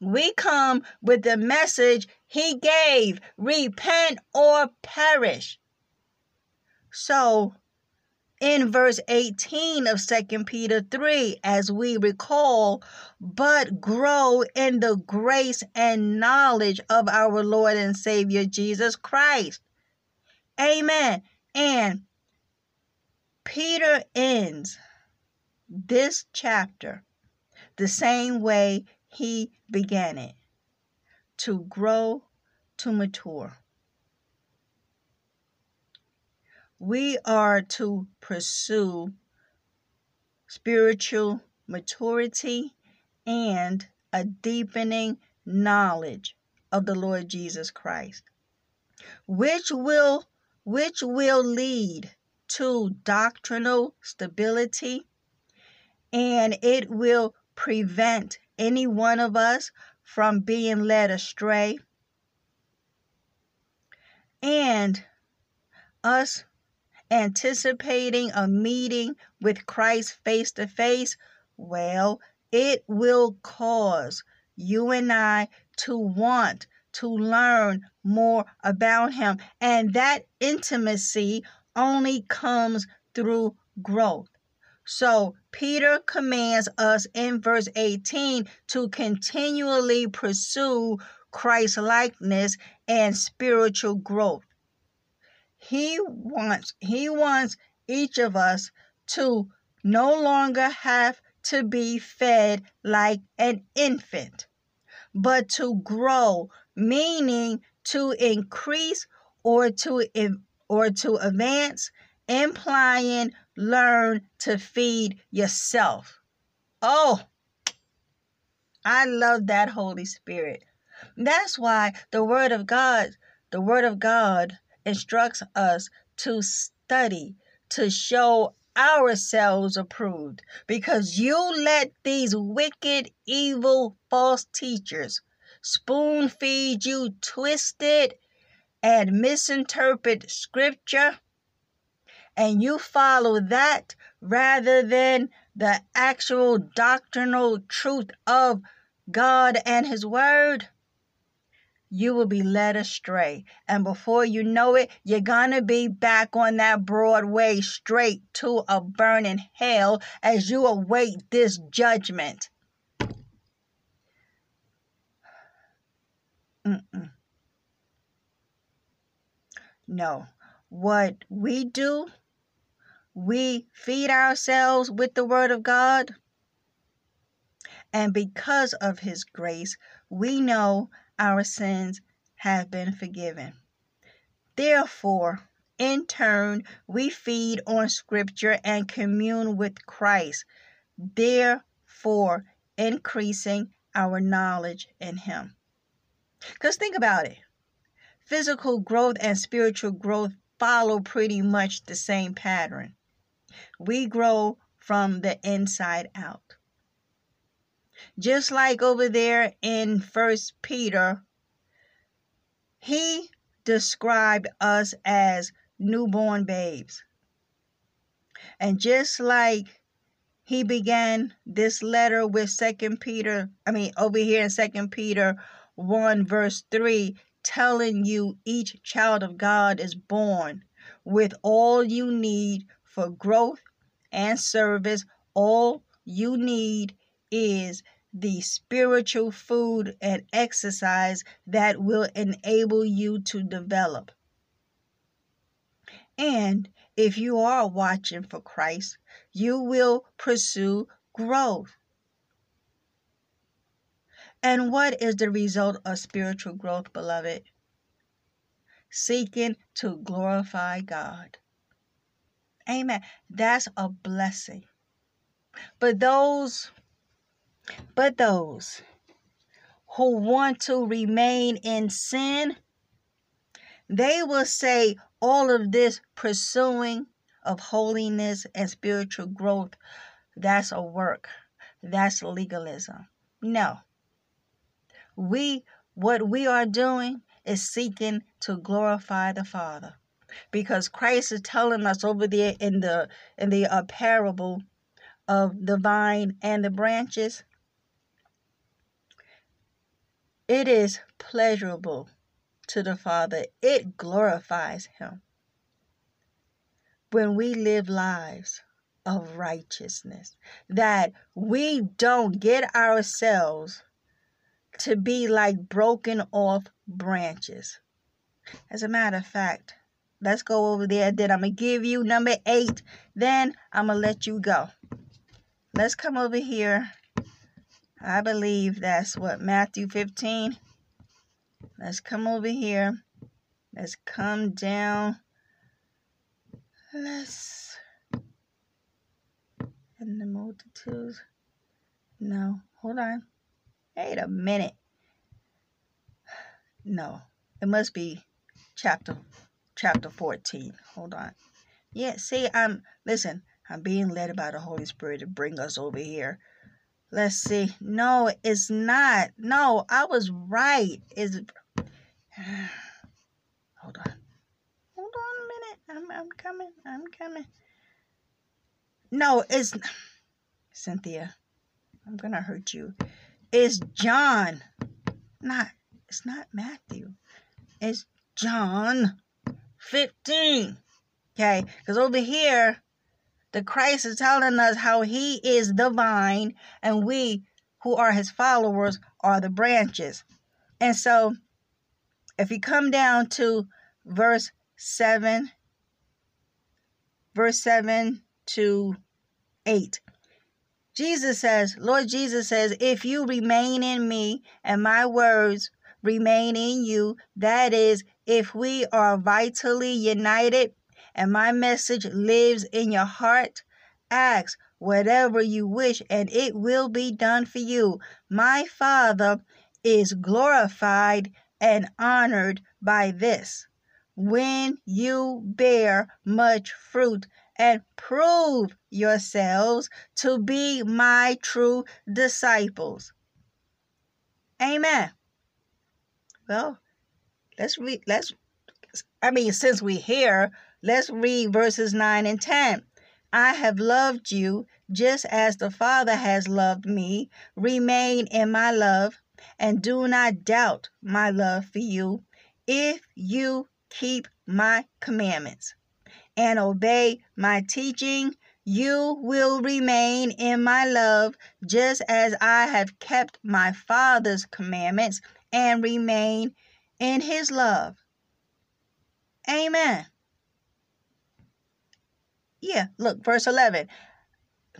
We come with the message he gave repent or perish. So, in verse 18 of 2 Peter 3, as we recall, but grow in the grace and knowledge of our Lord and Savior Jesus Christ. Amen. And Peter ends this chapter the same way he began it to grow to mature. We are to pursue spiritual maturity and a deepening knowledge of the Lord Jesus Christ, which will which will lead to doctrinal stability and it will prevent any one of us from being led astray and us anticipating a meeting with Christ face to face, well, it will cause you and I to want to learn more about Him. And that intimacy only comes through growth. So, Peter commands us in verse 18 to continually pursue Christ likeness and spiritual growth. He wants he wants each of us to no longer have to be fed like an infant, but to grow, meaning to increase or to or to advance, implying learn to feed yourself. Oh, I love that Holy Spirit. That's why the Word of God, the Word of God instructs us to study, to show ourselves approved, because you let these wicked, evil, false teachers spoon feed you twisted and misinterpret scripture and you follow that rather than the actual doctrinal truth of God and His Word, you will be led astray. And before you know it, you're going to be back on that Broadway straight to a burning hell as you await this judgment. Mm-mm. No. What we do, we feed ourselves with the Word of God. And because of His grace, we know our sins have been forgiven. Therefore, in turn, we feed on Scripture and commune with Christ, therefore, increasing our knowledge in Him. Because think about it physical growth and spiritual growth follow pretty much the same pattern. We grow from the inside out. Just like over there in First Peter, he described us as newborn babes. And just like he began this letter with second peter i mean over here in second peter 1 verse 3 telling you each child of God is born with all you need for growth and service. All you need is the spiritual food and exercise that will enable you to develop. And if you are watching for Christ, you will pursue growth. And what is the result of spiritual growth, beloved? Seeking to glorify God. Amen. That's a blessing. But those but those who want to remain in sin, they will say all of this pursuing of holiness and spiritual growth, that's a work. That's legalism. No. We what we are doing is seeking to glorify the Father. Because Christ is telling us over there in the in the uh, parable of the vine and the branches. It is pleasurable to the Father, it glorifies Him. When we live lives of righteousness, that we don't get ourselves to be like broken off branches. As a matter of fact, let's go over there. Then I'm going to give you number eight. Then I'm going to let you go. Let's come over here I believe that's what Matthew 15. Let's come over here. Let's come down. Let's. In the multitudes. No, hold on. Wait a minute. No, it must be chapter chapter 14. Hold on. Yeah, see, I'm listen, I'm being led by the Holy Spirit to bring us over here Let's see. No, it's not. No, I was right. Is Hold on. Hold on a minute. I'm I'm coming. I'm coming. No, it's Cynthia. I'm gonna hurt you. It's John. Not it's not Matthew. It's John 15. Okay, because over here the Christ is telling us how he is the vine and we who are his followers are the branches. And so if you come down to verse 7 verse 7 to 8 Jesus says, Lord Jesus says, if you remain in me and my words remain in you, that is, if we are vitally united and my message lives in your heart, ask whatever you wish and it will be done for you. My Father is glorified and honored by this. When you bear much fruit and prove yourselves to be my true disciples. Amen. Well, let's read let's I mean since we're here Let's read verses 9 and 10. I have loved you just as the Father has loved me. Remain in my love and do not doubt my love for you if you keep my commandments and obey my teaching. You will remain in my love just as I have kept my Father's commandments and remain in his love. Amen. Yeah, look, verse 11.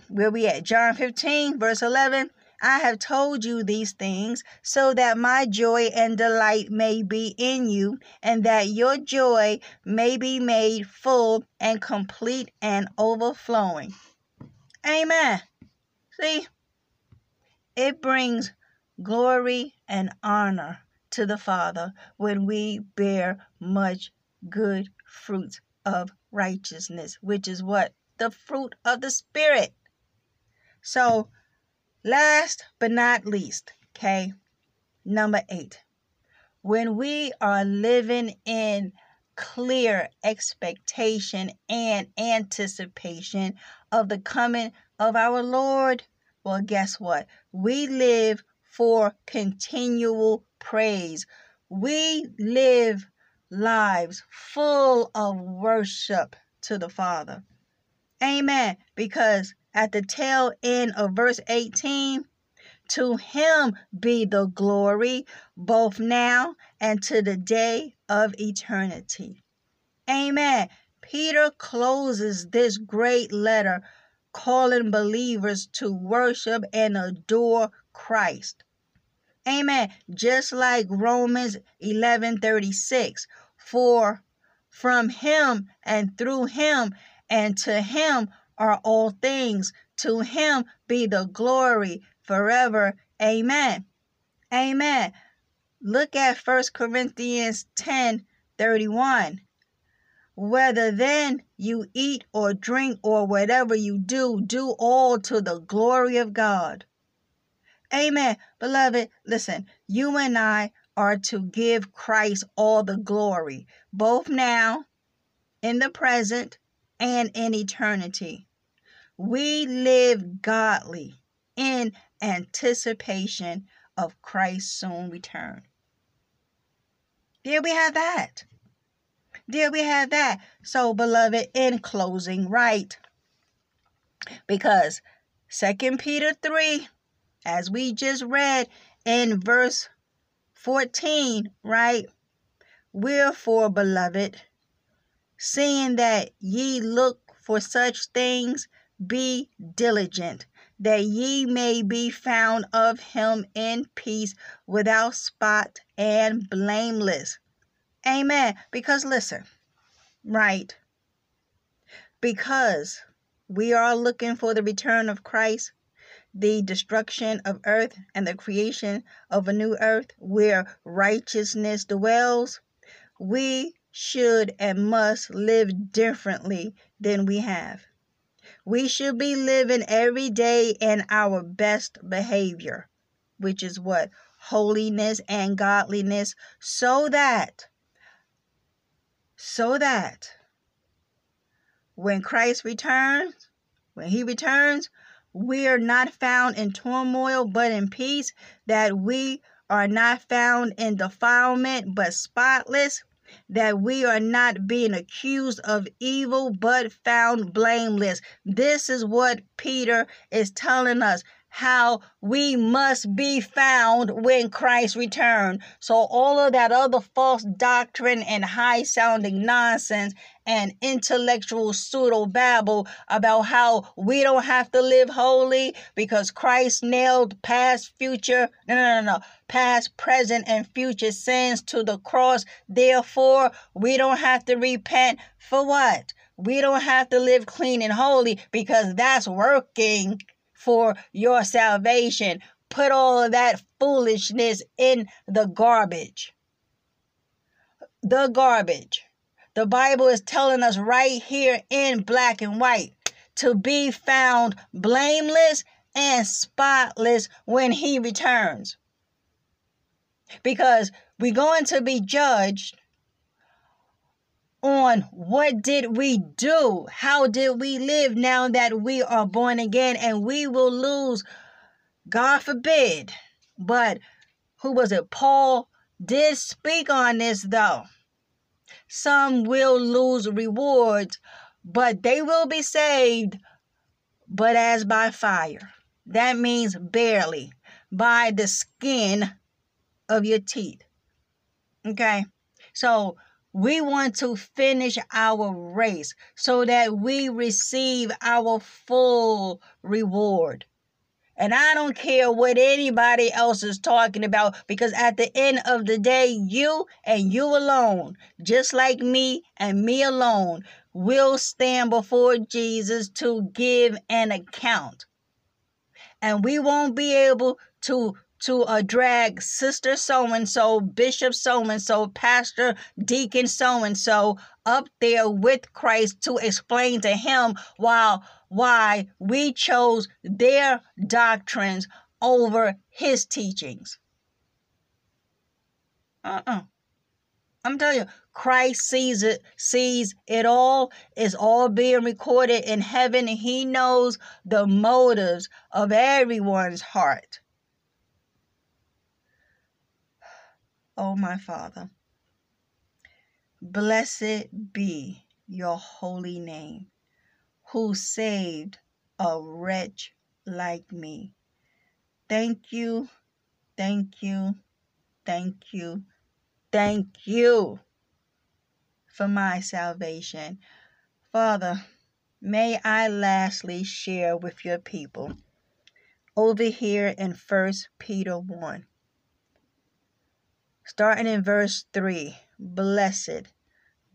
Where we at? John 15, verse 11. I have told you these things so that my joy and delight may be in you, and that your joy may be made full and complete and overflowing. Amen. See, it brings glory and honor to the Father when we bear much good fruit of righteousness, which is what? The fruit of the Spirit. So, last but not least, okay, number eight. When we are living in clear expectation and anticipation of the coming of our Lord, well, guess what? We live for continual praise. We live lives full of worship to the Father. Amen. Because at the tail end of verse 18, to him be the glory both now and to the day of eternity. Amen. Peter closes this great letter calling believers to worship and adore Christ. Amen. Just like Romans 11:36, for from him and through him and to him are all things. To him be the glory forever. Amen. Amen. Look at 1 Corinthians 10 31. Whether then you eat or drink or whatever you do, do all to the glory of God. Amen. Beloved, listen, you and I are to give Christ all the glory, both now, in the present, and in eternity. We live godly in anticipation of Christ's soon return. There we have that. There we have that. So, beloved, in closing, right? Because Second Peter 3, as we just read in verse 14, right? Wherefore, beloved, seeing that ye look for such things, be diligent, that ye may be found of him in peace, without spot and blameless. Amen. Because listen, right? Because we are looking for the return of Christ, the destruction of earth, and the creation of a new earth where righteousness dwells, we should and must live differently than we have. We should be living every day in our best behavior, which is what? Holiness and godliness, so that, so that when Christ returns, when he returns, we are not found in turmoil but in peace, that we are not found in defilement but spotless, that we are not being accused of evil but found blameless. This is what Peter is telling us how we must be found when Christ returns. So all of that other false doctrine and high sounding nonsense and intellectual pseudo babble about how we don't have to live holy because Christ nailed past, future, no, no, no, no, past, present, and future sins to the cross. Therefore, we don't have to repent for what? We don't have to live clean and holy because that's working for your salvation. Put all of that foolishness in the garbage. The garbage. The Bible is telling us right here in black and white to be found blameless and spotless when he returns. Because we're going to be judged on what did we do? How did we live now that we are born again and we will lose, God forbid. But who was it? Paul did speak on this though. Some will lose rewards, but they will be saved, but as by fire. That means barely, by the skin of your teeth. Okay? So we want to finish our race so that we receive our full reward. And I don't care what anybody else is talking about because at the end of the day, you and you alone, just like me and me alone, will stand before Jesus to give an account. And we won't be able to to uh, drag sister so and so, bishop so and so, pastor, deacon so and so up there with Christ to explain to him while why we chose their doctrines over his teachings. Uh-uh. I'm telling you, Christ sees it, sees it all. It's all being recorded in heaven, and He knows the motives of everyone's heart. O my Father. Blessed be your holy name. who saved a wretch like me. Thank you, thank you, thank you, thank you for my salvation. Father, may I lastly share with your people over here in 1 Peter 1. Starting in verse 3 Blessed,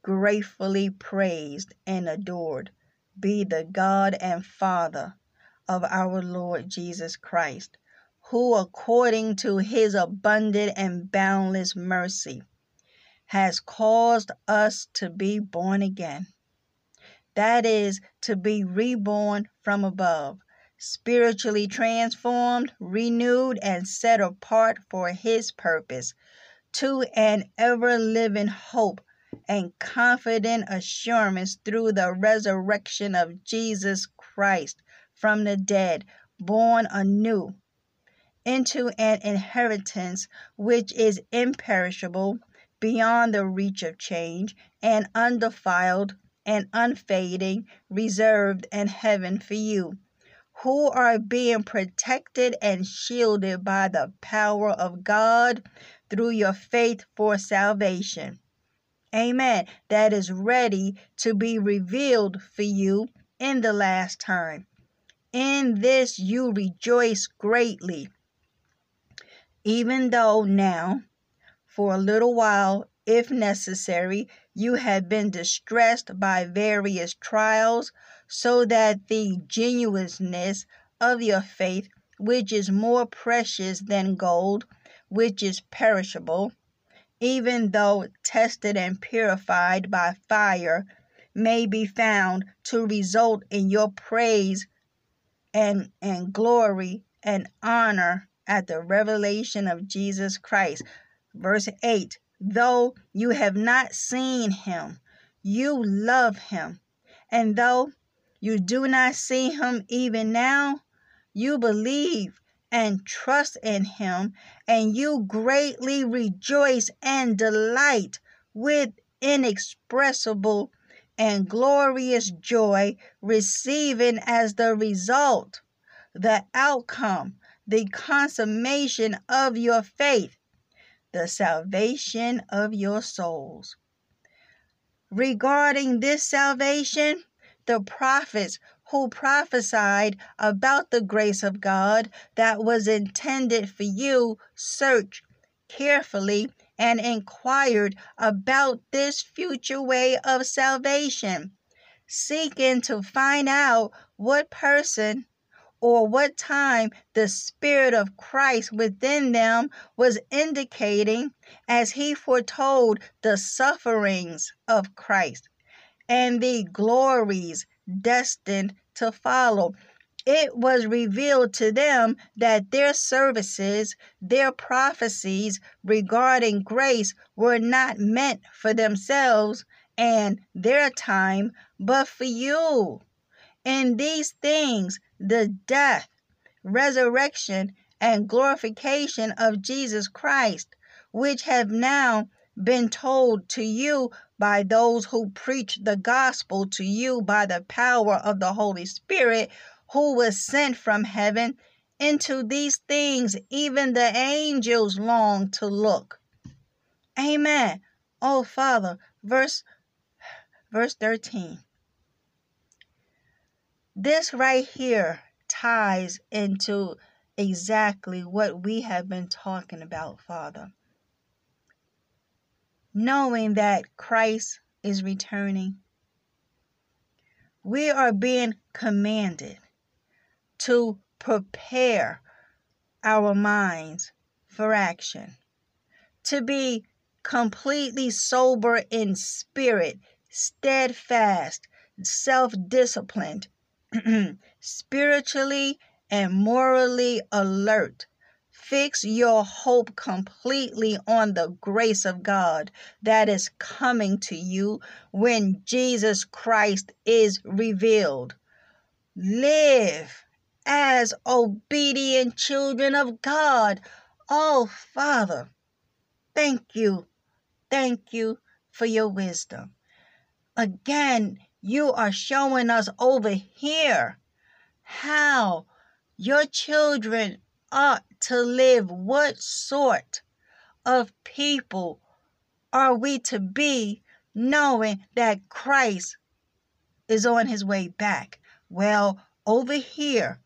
gratefully praised, and adored be the God and Father of our Lord Jesus Christ, who according to his abundant and boundless mercy has caused us to be born again. That is, to be reborn from above spiritually transformed, renewed, and set apart for His purpose, to an ever living hope and confident assurance through the resurrection of Jesus Christ from the dead, born anew into an inheritance which is imperishable, beyond the reach of change, and undefiled and unfading, reserved in heaven for you who are being protected and shielded by the power of God through your faith for salvation. Amen. That is ready to be revealed for you in the last time. In this you rejoice greatly, even though now, for a little while, if necessary, you have been distressed by various trials so that the genuineness of your faith, which is more precious than gold, which is perishable, even though tested and purified by fire, may be found to result in your praise and, and glory and honor at the revelation of Jesus Christ. Verse 8 Though you have not seen him, you love him. And though you do not see him even now. You believe and trust in him, and you greatly rejoice and delight with inexpressible and glorious joy, receiving as the result, the outcome, the consummation of your faith, the salvation of your souls. Regarding this salvation, the prophets who prophesied about the grace of God that was intended for you searched carefully and inquired about this future way of salvation, seeking to find out what person or what time the Spirit of Christ within them was indicating as he foretold the sufferings of Christ and the glories destined to follow. It was revealed to them that their services, their prophecies regarding grace were not meant for themselves and their time, but for you. In these things, the death, resurrection, and glorification of Jesus Christ, which have now been told to you by those who preach the gospel to you by the power of the Holy Spirit who was sent from heaven. Into these things, even the angels long to look. Amen. Oh, Father, verse verse 13. This right here ties into exactly what we have been talking about, Father knowing that Christ is returning, we are being commanded to prepare our minds for action, to be completely sober in spirit, steadfast, self disciplined, spiritually and morally alert Fix your hope completely on the grace of God that is coming to you when Jesus Christ is revealed. Live as obedient children of God. Oh, Father, thank you. Thank you for your wisdom. Again, you are showing us over here how your children ought to live. What sort of people are we to be knowing that Christ is on his way back? Well, over here,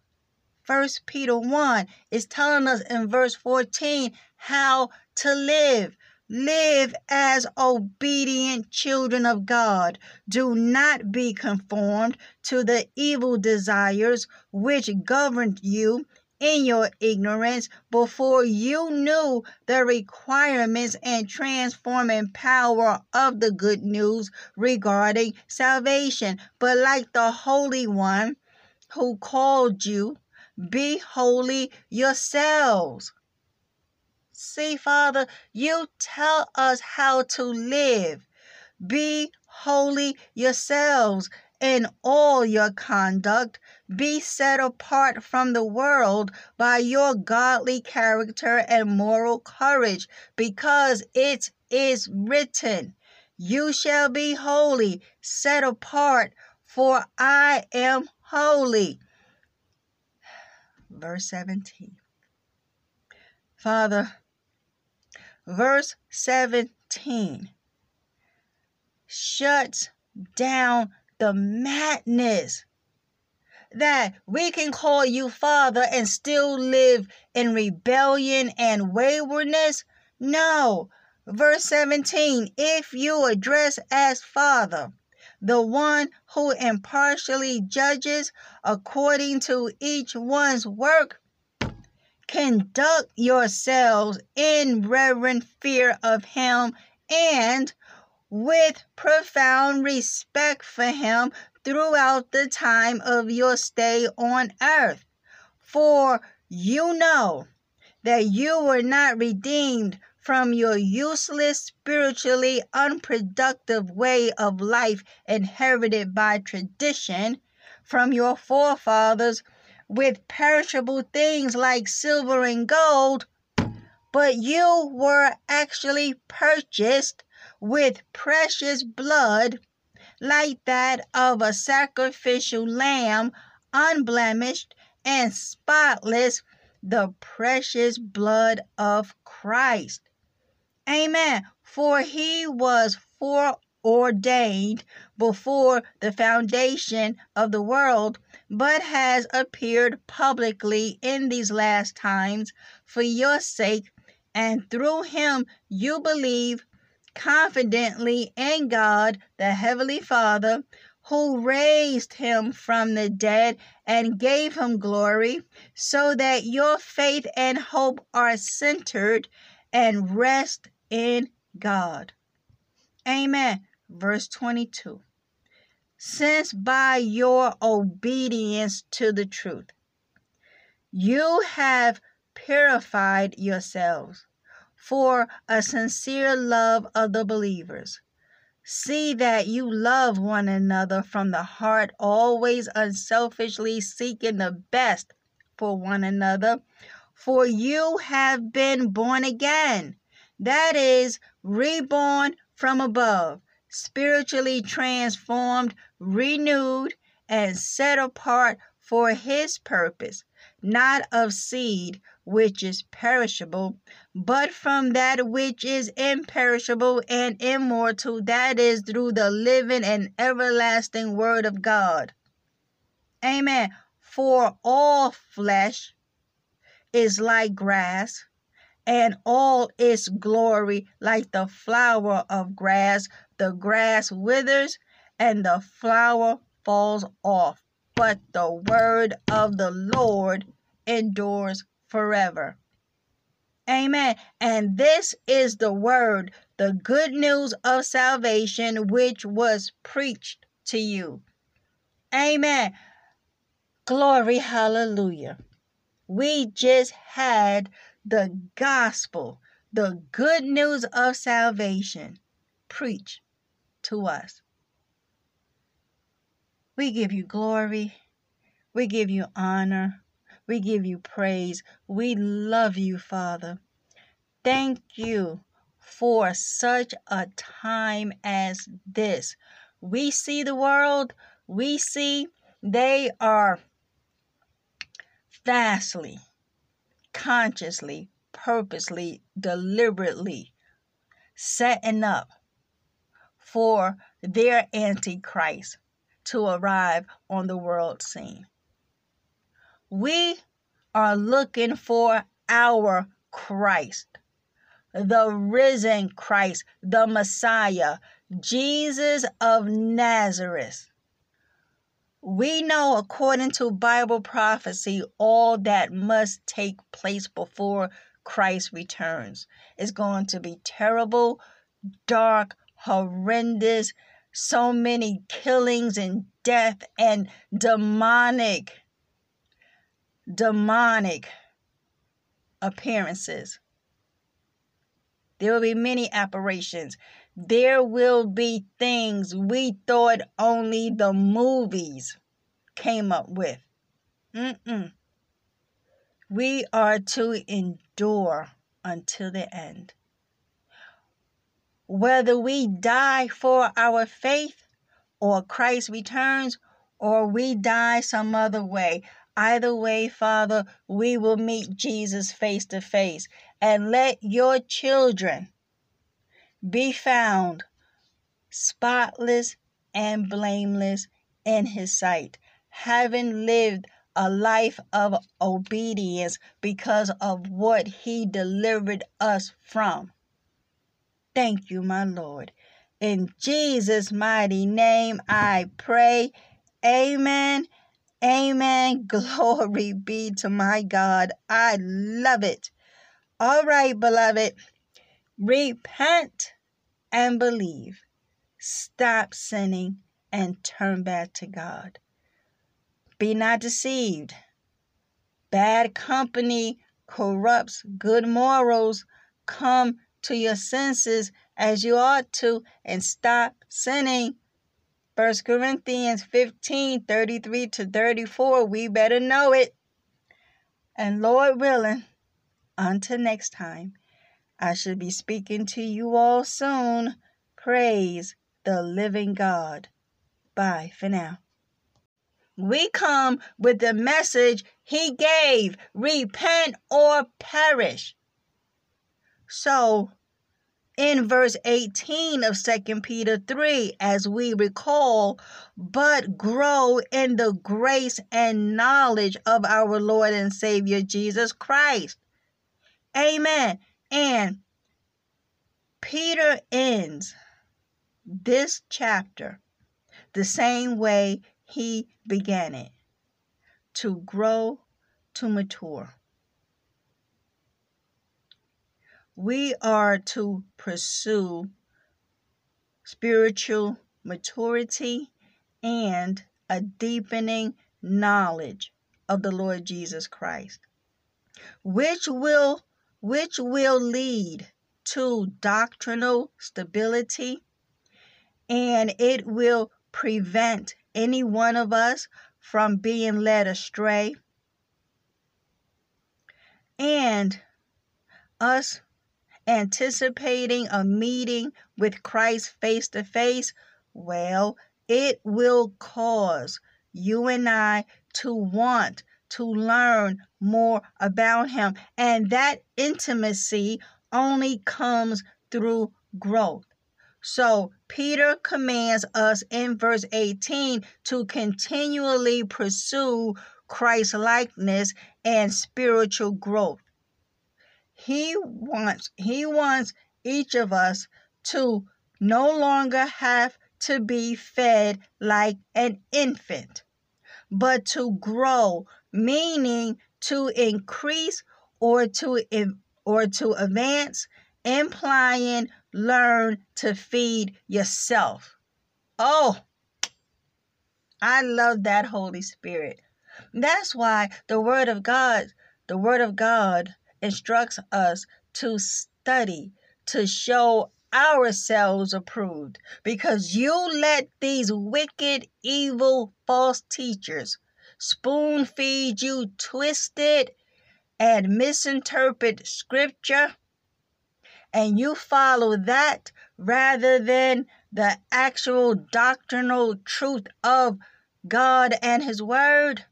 First Peter 1 is telling us in verse 14 how to live. Live as obedient children of God. Do not be conformed to the evil desires which governed you in your ignorance before you knew the requirements and transforming power of the good news regarding salvation. But like the Holy One who called you, be holy yourselves. See, Father, you tell us how to live. Be holy yourselves in all your conduct. Be set apart from the world by your godly character and moral courage, because it is written, You shall be holy, set apart, for I am holy. Verse 17. Father, verse 17 shuts down the madness that we can call you Father and still live in rebellion and waywardness? No. Verse 17 If you address as Father, the one who impartially judges according to each one's work, Conduct yourselves in reverent fear of him and with profound respect for him throughout the time of your stay on earth. For you know that you were not redeemed from your useless, spiritually unproductive way of life inherited by tradition from your forefathers with perishable things like silver and gold, but you were actually purchased with precious blood like that of a sacrificial lamb, unblemished and spotless, the precious blood of Christ. Amen. For he was foreordained before the foundation of the world but has appeared publicly in these last times for your sake, and through him you believe confidently in God, the Heavenly Father, who raised him from the dead and gave him glory, so that your faith and hope are centered and rest in God. Amen. Verse 22 since by your obedience to the truth you have purified yourselves for a sincere love of the believers. See that you love one another from the heart, always unselfishly seeking the best for one another. For you have been born again, that is, reborn from above spiritually transformed, renewed, and set apart for His purpose, not of seed which is perishable, but from that which is imperishable and immortal, that is, through the living and everlasting Word of God. Amen. For all flesh is like grass and all its glory like the flower of grass. The grass withers and the flower falls off, but the word of the Lord endures forever. Amen. And this is the word, the good news of salvation, which was preached to you. Amen. Glory, hallelujah. We just had the gospel, the good news of salvation, preached to us. We give you glory. We give you honor. We give you praise. We love you, Father. Thank you for such a time as this we see the world, we see they are fastly, consciously, purposely, deliberately setting up for their antichrist to arrive on the world scene. We are looking for our Christ, the risen Christ, the Messiah, Jesus of Nazareth. We know according to Bible prophecy all that must take place before Christ returns. It's going to be terrible, dark, horrendous, so many killings and death and demonic demonic appearances. There will be many apparitions. There will be things we thought only the movies came up with. Mm-mm. We are to endure until the end. Whether we die for our faith or Christ returns or we die some other way, either way, Father, we will meet Jesus face to face. And let your children be found spotless and blameless in his sight, having lived a life of obedience because of what he delivered us from. Thank you, my Lord. In Jesus' mighty name I pray. Amen. Amen. Glory be to my God. I love it. All right, beloved. Repent and believe. Stop sinning and turn back to God. Be not deceived. Bad company corrupts good morals. Come to your senses as you ought to and stop sinning. 1 Corinthians 15 33 to 34. We better know it. And Lord willing, until next time, I should be speaking to you all soon. Praise the living God. Bye for now. We come with the message he gave repent or perish. So, in verse 18 of 2 Peter 3, as we recall, but grow in the grace and knowledge of our Lord and Savior Jesus Christ. Amen. And Peter ends this chapter the same way he began it to grow to mature. We are to pursue spiritual maturity and a deepening knowledge of the Lord Jesus Christ which will which will lead to doctrinal stability and it will prevent any one of us from being led astray and us anticipating a meeting with Christ face to face, well, it will cause you and I to want to learn more about Him. And that intimacy only comes through growth. So, Peter commands us in verse 18 to continually pursue Christ likeness and spiritual growth. He wants he wants each of us to no longer have to be fed like an infant, but to grow, meaning to increase or to or to advance, implying learn to feed yourself. Oh, I love that Holy Spirit. That's why the Word of God, the Word of God instructs us to study, to show ourselves approved, because you let these wicked, evil, false teachers spoon feed you twisted and misinterpret scripture, and you follow that rather than the actual doctrinal truth of God and His Word,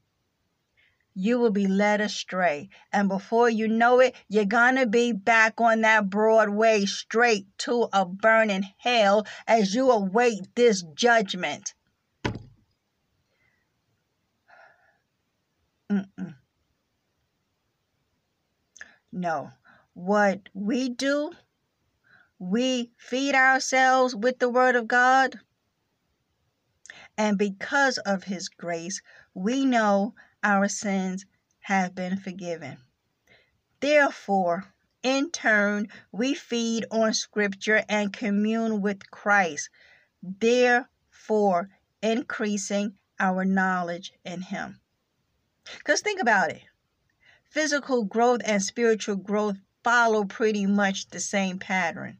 you will be led astray. And before you know it, you're going to be back on that Broadway straight to a burning hell as you await this judgment. Mm-mm. No. What we do, we feed ourselves with the Word of God. And because of His grace, we know our sins have been forgiven. Therefore, in turn, we feed on Scripture and commune with Christ, therefore, increasing our knowledge in Him. Because think about it physical growth and spiritual growth follow pretty much the same pattern.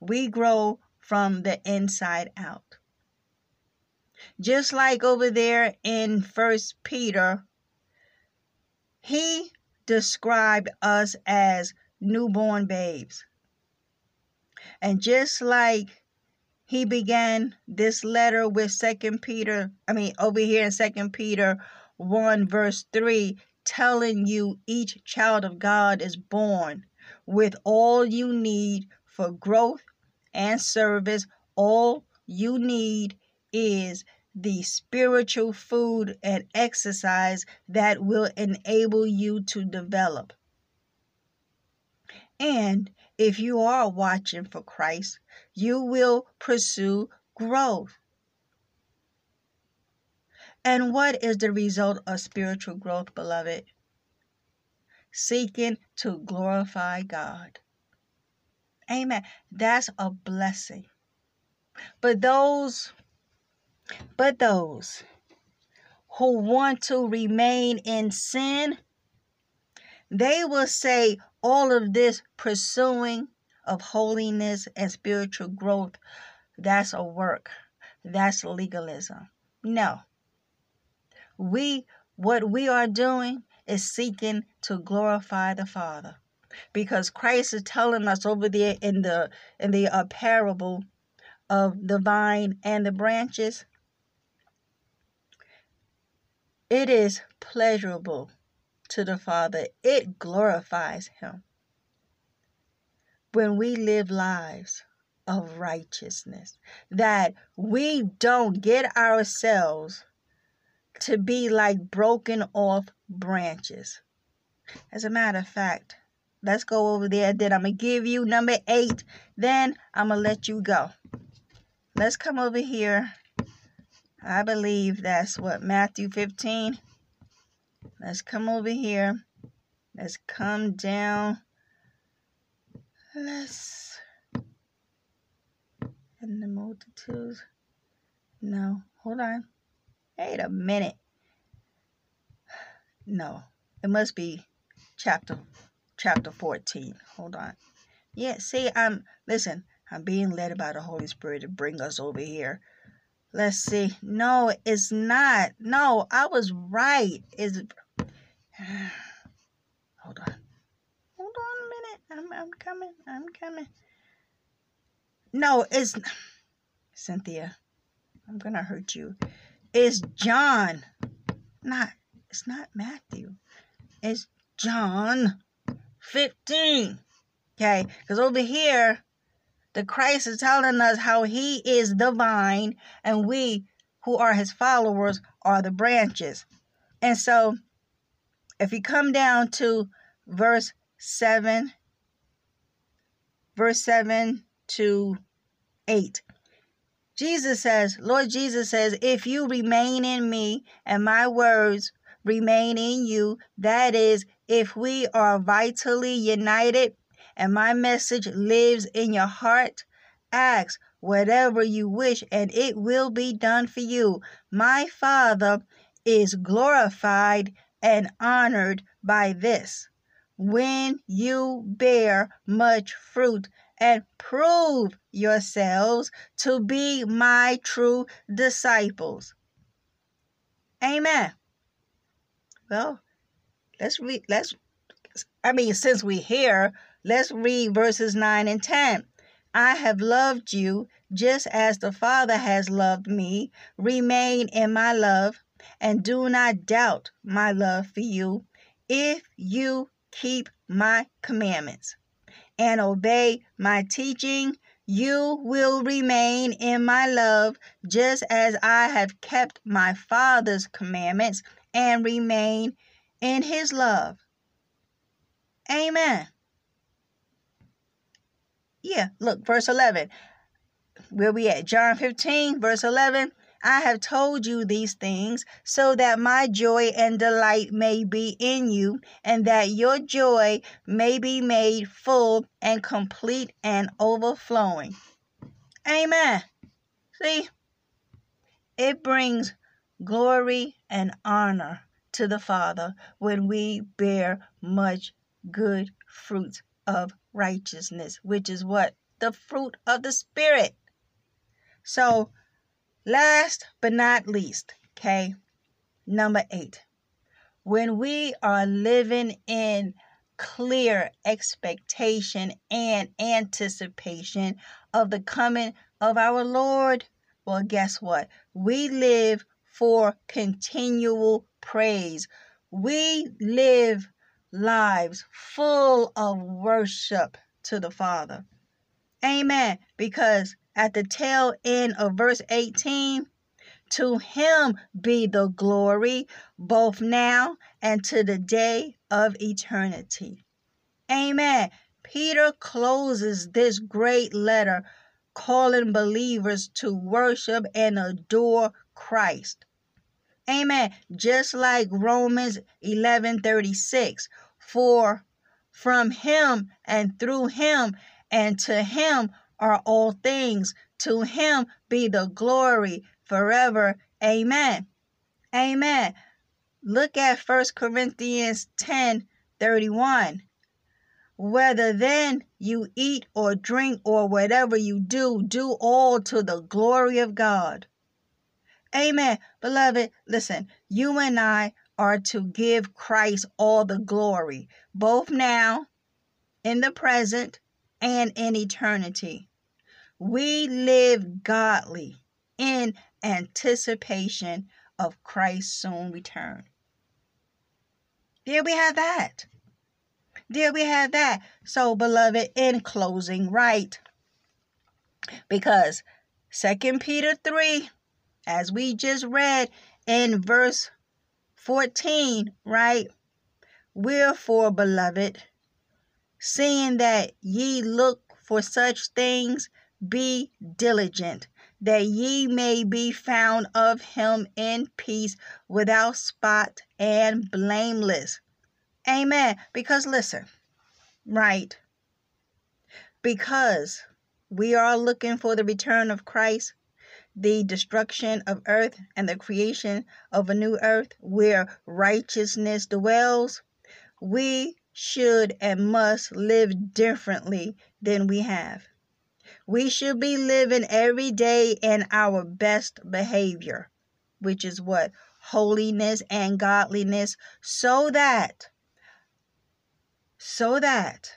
We grow from the inside out. Just like over there in First Peter, he described us as newborn babes. And just like he began this letter with second peter i mean over here in second peter 1 verse 3 telling you each child of god is born with all you need for growth and service all you need is the spiritual food and exercise that will enable you to develop. And if you are watching for Christ, you will pursue growth. And what is the result of spiritual growth, beloved? Seeking to glorify God. Amen. That's a blessing. But those but those who want to remain in sin, they will say all of this pursuing of holiness and spiritual growth, that's a work. That's legalism. No. We what we are doing is seeking to glorify the Father. Because Christ is telling us over there in the in the uh, parable of the vine and the branches it is pleasurable to the Father, it glorifies Him when we live lives of righteousness, that we don't get ourselves to be like broken off branches. As a matter of fact, let's go over there. Then I'm going to give you number eight. Then I'm going to let you go. Let's come over here I believe that's what Matthew 15. Let's come over here. Let's come down. Let's. In the multitudes. No, hold on. Wait a minute. No, it must be chapter chapter 14. Hold on. Yeah, see, I'm listen, I'm being led by the Holy Spirit to bring us over here Let's see. No, it's not. No, I was right. Is Hold on. Hold on a minute. I'm I'm coming. I'm coming. No, it's Cynthia. I'm gonna hurt you. It's John. Not it's not Matthew. It's John 15. Okay, because over here the Christ is telling us how he is the vine and we who are his followers are the branches. And so if you come down to verse 7 verse 7 to 8 Jesus says, Lord Jesus says, if you remain in me and my words remain in you, that is, if we are vitally united and my message lives in your heart, ask whatever you wish and it will be done for you. My Father is glorified and honored by this. When you bear much fruit and prove yourselves to be my true disciples. Amen. Well, let's read let's I mean since we're here Let's read verses 9 and 10. I have loved you just as the Father has loved me. Remain in my love and do not doubt my love for you if you keep my commandments and obey my teaching. You will remain in my love just as I have kept my Father's commandments and remain in his love. Amen. Yeah, look, verse 11. Where we at? John 15, verse 11. I have told you these things so that my joy and delight may be in you, and that your joy may be made full and complete and overflowing. Amen. See, it brings glory and honor to the Father when we bear much good fruit of righteousness, which is what? The fruit of the Spirit. So, Last but not least, okay, number eight. When we are living in clear expectation and anticipation of the coming of our Lord, well, guess what? We live for continual praise. We live lives full of worship to the Father. Amen. Because at the tail end of verse 18, to him be the glory both now and to the day of eternity. Amen. Peter closes this great letter calling believers to worship and adore Christ. Amen. Just like Romans 11:36, for from him and through him and to him are all things. To him be the glory forever. Amen. Amen. Look at 1 Corinthians 10 31. Whether then you eat or drink or whatever you do, do all to the glory of God. Amen. Beloved, listen, you and I are to give Christ all the glory, both now, in the present, and in eternity. We live godly in anticipation of Christ's soon return. There we have that. There we have that. So, beloved, in closing, right? Because Second Peter 3, as we just read in verse 14, right? Wherefore, beloved, seeing that ye look for such things, be diligent, that ye may be found of him in peace, without spot and blameless. Amen. Because listen, right? Because we are looking for the return of Christ, the destruction of earth, and the creation of a new earth where righteousness dwells, we should and must live differently than we have. We should be living every day in our best behavior, which is what? Holiness and godliness, so that, so that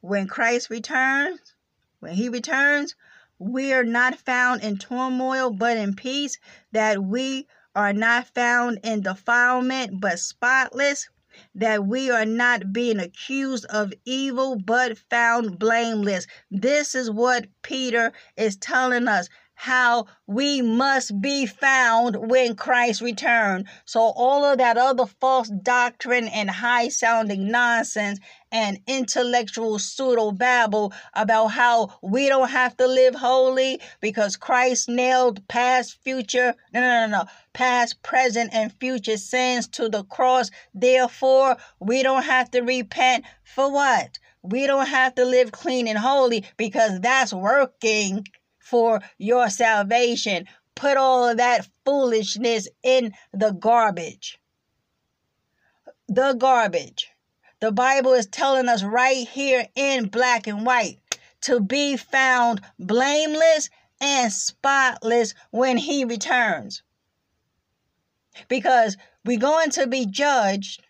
when Christ returns, when he returns, we are not found in turmoil but in peace, that we are not found in defilement but spotless, that we are not being accused of evil but found blameless. This is what Peter is telling us how we must be found when Christ return. So all of that other false doctrine and high sounding nonsense and intellectual pseudo babble about how we don't have to live holy because Christ nailed past, future, no, no, no, no, past, present, and future sins to the cross. Therefore, we don't have to repent for what? We don't have to live clean and holy because that's working for your salvation. Put all of that foolishness in the garbage. The garbage. The Bible is telling us right here in black and white to be found blameless and spotless when he returns. Because we're going to be judged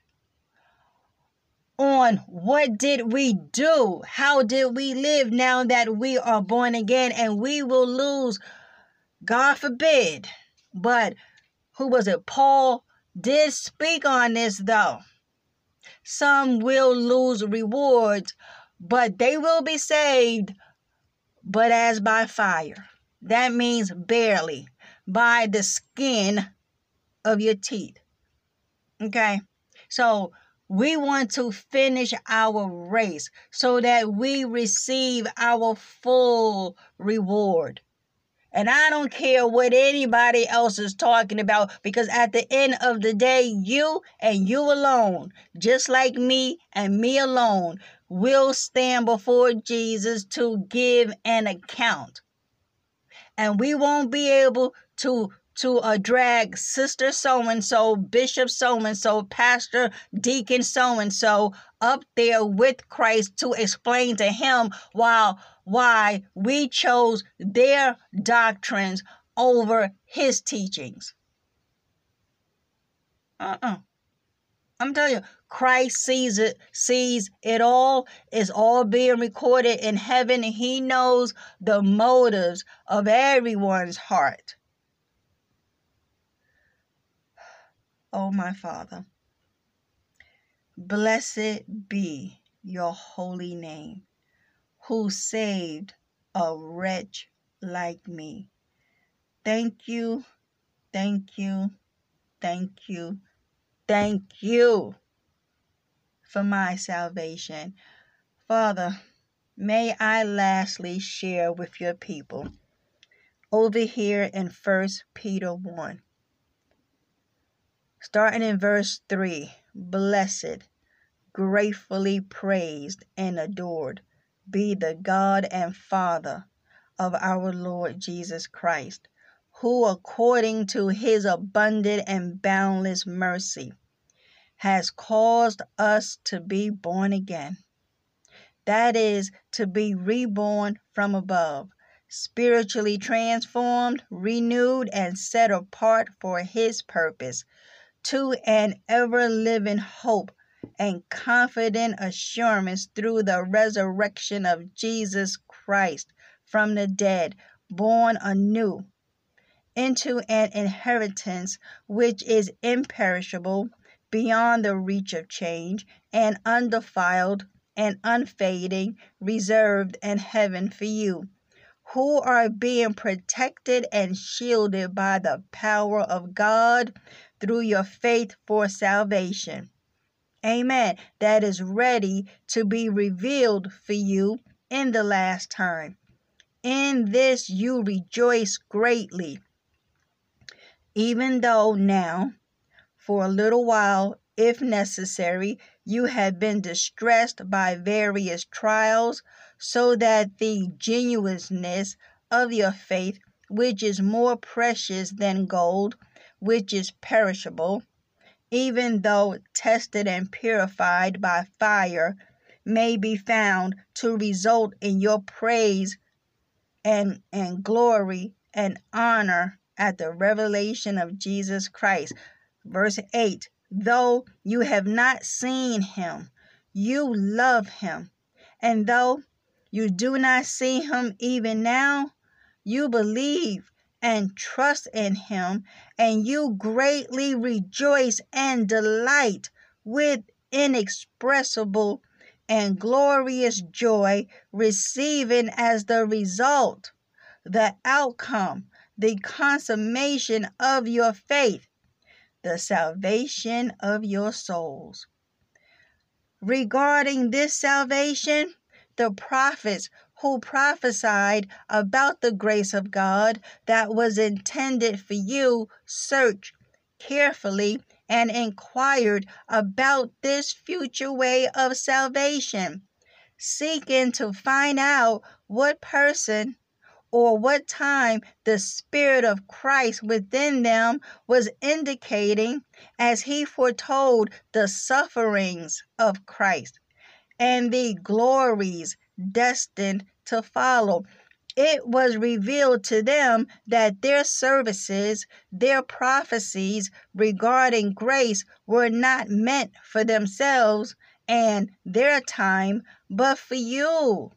on what did we do? How did we live now that we are born again and we will lose, God forbid. But who was it? Paul did speak on this though. Some will lose rewards, but they will be saved, but as by fire. That means barely, by the skin of your teeth. Okay? So we want to finish our race so that we receive our full reward. And I don't care what anybody else is talking about because at the end of the day, you and you alone, just like me and me alone, will stand before Jesus to give an account. And we won't be able to to uh, drag sister so and so, bishop so and so, pastor, deacon so and so up there with Christ to explain to him why why we chose their doctrines over his teachings. Uh-uh. I'm telling you, Christ sees it, sees it all. It's all being recorded in heaven, and He knows the motives of everyone's heart. O my Father. Blessed be your holy name, who saved a wretch like me. Thank you, thank you, thank you, thank you for my salvation. Father, may I lastly share with your people over here in First Peter 1 Starting in verse 3 Blessed, gratefully praised, and adored be the God and Father of our Lord Jesus Christ, who according to his abundant and boundless mercy has caused us to be born again. That is, to be reborn from above, spiritually transformed, renewed, and set apart for his purpose to an ever living hope and confident assurance through the resurrection of Jesus Christ from the dead, born anew into an inheritance which is imperishable, beyond the reach of change, and undefiled and unfading, reserved in heaven for you, who are being protected and shielded by the power of God through your faith for salvation. Amen. That is ready to be revealed for you in the last time. In this you rejoice greatly, even though now, for a little while, if necessary, you have been distressed by various trials, so that the genuineness of your faith, which is more precious than gold, which is perishable, even though tested and purified by fire, may be found to result in your praise and, and glory and honor at the revelation of Jesus Christ. Verse 8 Though you have not seen him, you love him. And though you do not see him even now, you believe and trust in Him, and you greatly rejoice and delight with inexpressible and glorious joy, receiving as the result, the outcome, the consummation of your faith, the salvation of your souls. Regarding this salvation, the prophets who prophesied about the grace of God that was intended for you searched carefully and inquired about this future way of salvation, seeking to find out what person or what time the Spirit of Christ within them was indicating as he foretold the sufferings of Christ and the glories destined to follow. It was revealed to them that their services, their prophecies regarding grace were not meant for themselves and their time, but for you.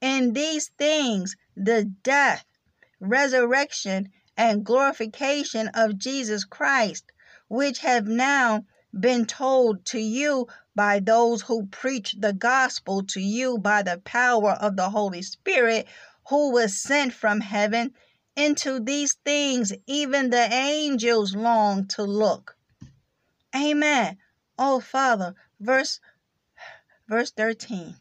In these things, the death, resurrection, and glorification of Jesus Christ, which have now been told to you by those who preach the gospel to you by the power of the Holy Spirit, who was sent from heaven. Into these things even the angels long to look. Amen. Oh Father, verse verse 13.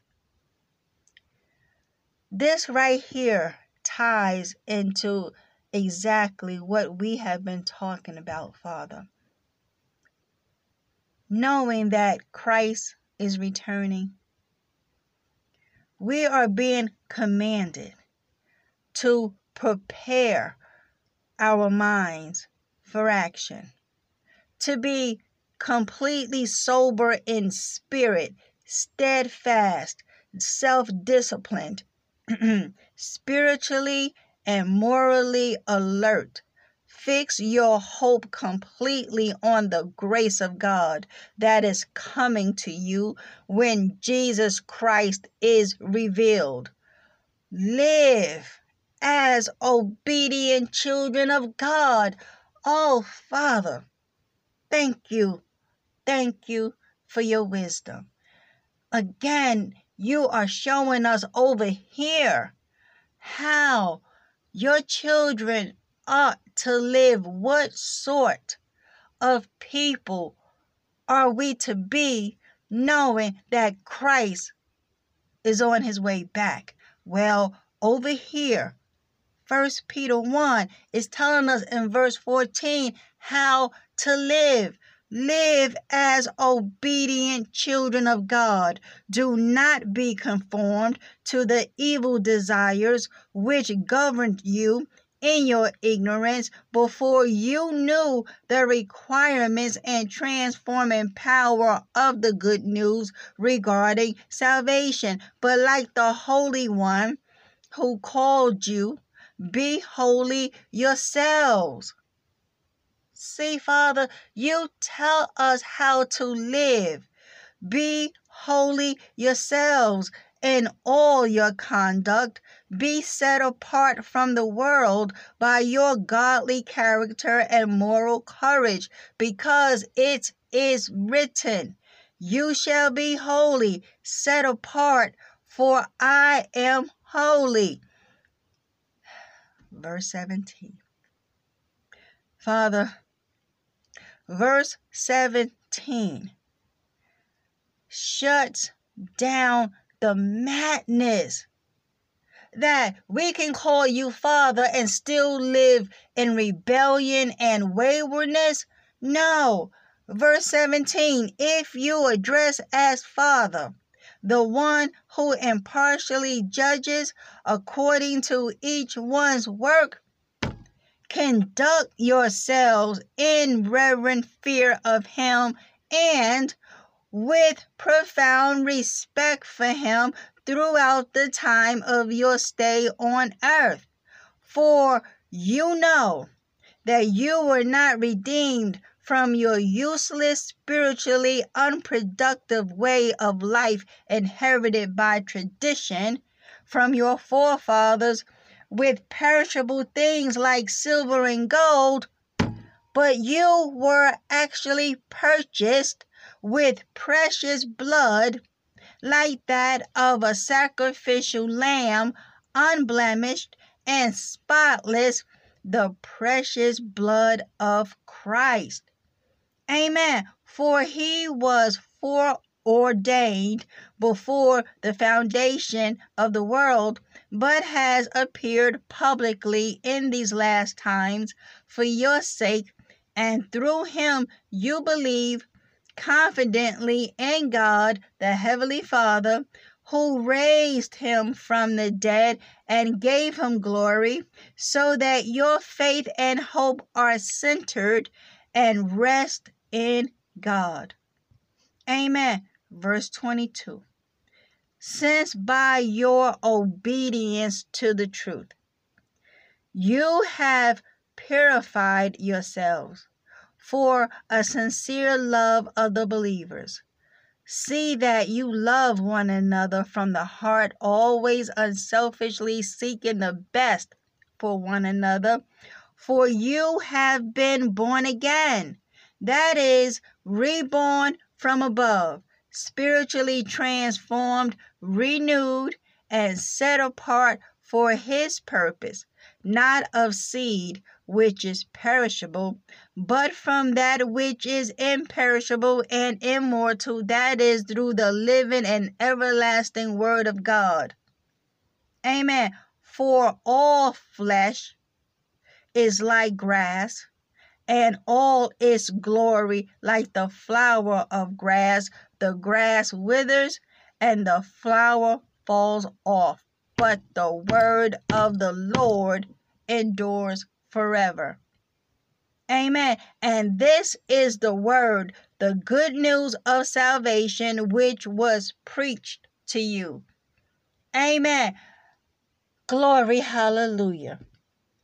This right here ties into exactly what we have been talking about, Father. Knowing that Christ is returning, we are being commanded to prepare our minds for action, to be completely sober in spirit, steadfast, self disciplined, spiritually and morally alert. Fix your hope completely on the grace of God that is coming to you when Jesus Christ is revealed. Live as obedient children of God. Oh, Father, thank you. Thank you for your wisdom. Again, you are showing us over here how your children ought to live. What sort of people are we to be knowing that Christ is on his way back? Well, over here, First Peter 1 is telling us in verse 14 how to live. Live as obedient children of God. Do not be conformed to the evil desires which governed you in your ignorance before you knew the requirements and transforming power of the good news regarding salvation. But like the Holy One who called you, be holy yourselves. See, Father, you tell us how to live. Be holy yourselves in all your conduct. Be set apart from the world by your godly character and moral courage, because it is written, You shall be holy, set apart, for I am holy. Verse 17. Father, verse 17 shuts down the madness that we can call you Father and still live in rebellion and waywardness? No. Verse 17 If you address as Father, the one who impartially judges according to each one's work, conduct yourselves in reverent fear of him and with profound respect for him throughout the time of your stay on earth. For you know that you were not redeemed from your useless, spiritually unproductive way of life inherited by tradition from your forefathers with perishable things like silver and gold, but you were actually purchased with precious blood like that of a sacrificial lamb, unblemished and spotless, the precious blood of Christ. Amen. For he was foreordained before the foundation of the world, but has appeared publicly in these last times for your sake, and through him you believe confidently in God, the Heavenly Father, who raised him from the dead and gave him glory, so that your faith and hope are centered and rest in God. Amen. Verse 22. Since by your obedience to the truth, you have purified yourselves for a sincere love of the believers, See that you love one another from the heart, always unselfishly seeking the best for one another. For you have been born again, that is, reborn from above, spiritually transformed, renewed, and set apart for His purpose, not of seed which is perishable, but from that which is imperishable and immortal, that is through the living and everlasting Word of God. Amen. For all flesh is like grass, and all its glory like the flower of grass. The grass withers, and the flower falls off, but the word of the Lord endures forever. Amen. And this is the word, the good news of salvation, which was preached to you. Amen. Glory, hallelujah.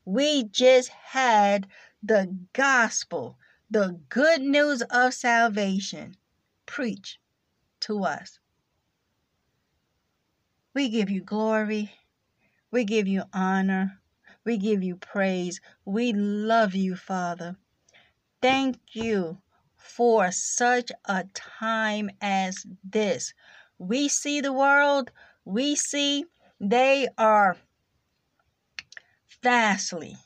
We just had the gospel, the good news of salvation preached to us. We give you glory. We give you honor. We give you praise. We love you, Father. Thank you for such a time as this. We see the world, we see they are vastly,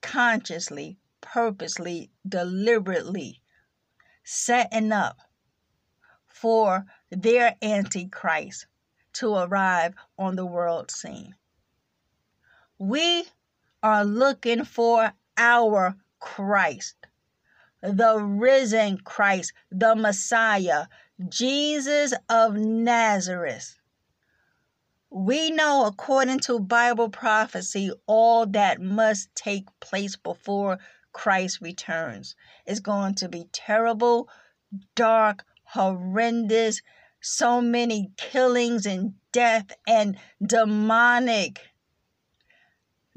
consciously, purposely, deliberately setting up for their Antichrist to arrive on the world scene. We are looking for our Christ, the risen Christ, the Messiah, Jesus of Nazareth. We know according to Bible prophecy all that must take place before Christ returns. It's going to be terrible, dark, horrendous, so many killings and death and demonic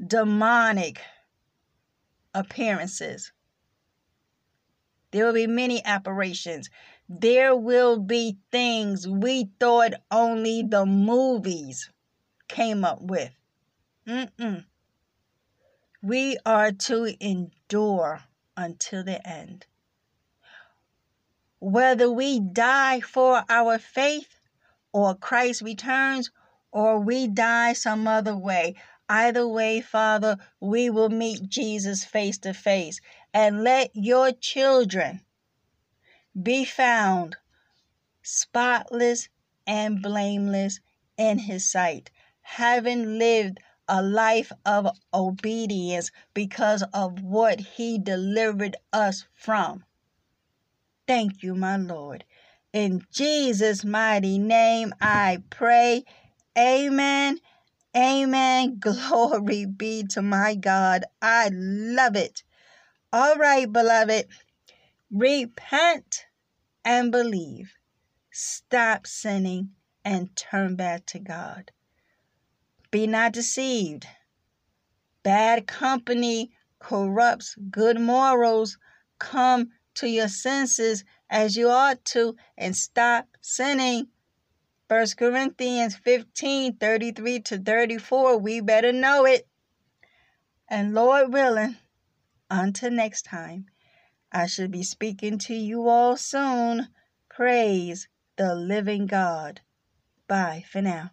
demonic appearances. There will be many apparitions. There will be things we thought only the movies came up with. Mm-mm. We are to endure until the end. Whether we die for our faith or Christ returns or we die some other way, Either way, Father, we will meet Jesus face to face. And let your children be found spotless and blameless in his sight, having lived a life of obedience because of what he delivered us from. Thank you, my Lord. In Jesus' mighty name I pray. Amen Amen. Glory be to my God. I love it. All right, beloved. Repent and believe. Stop sinning and turn back to God. Be not deceived. Bad company corrupts good morals. Come to your senses as you ought to and stop sinning. 1 Corinthians 15 33 to 34. We better know it. And Lord willing, until next time, I shall be speaking to you all soon. Praise the living God. Bye for now.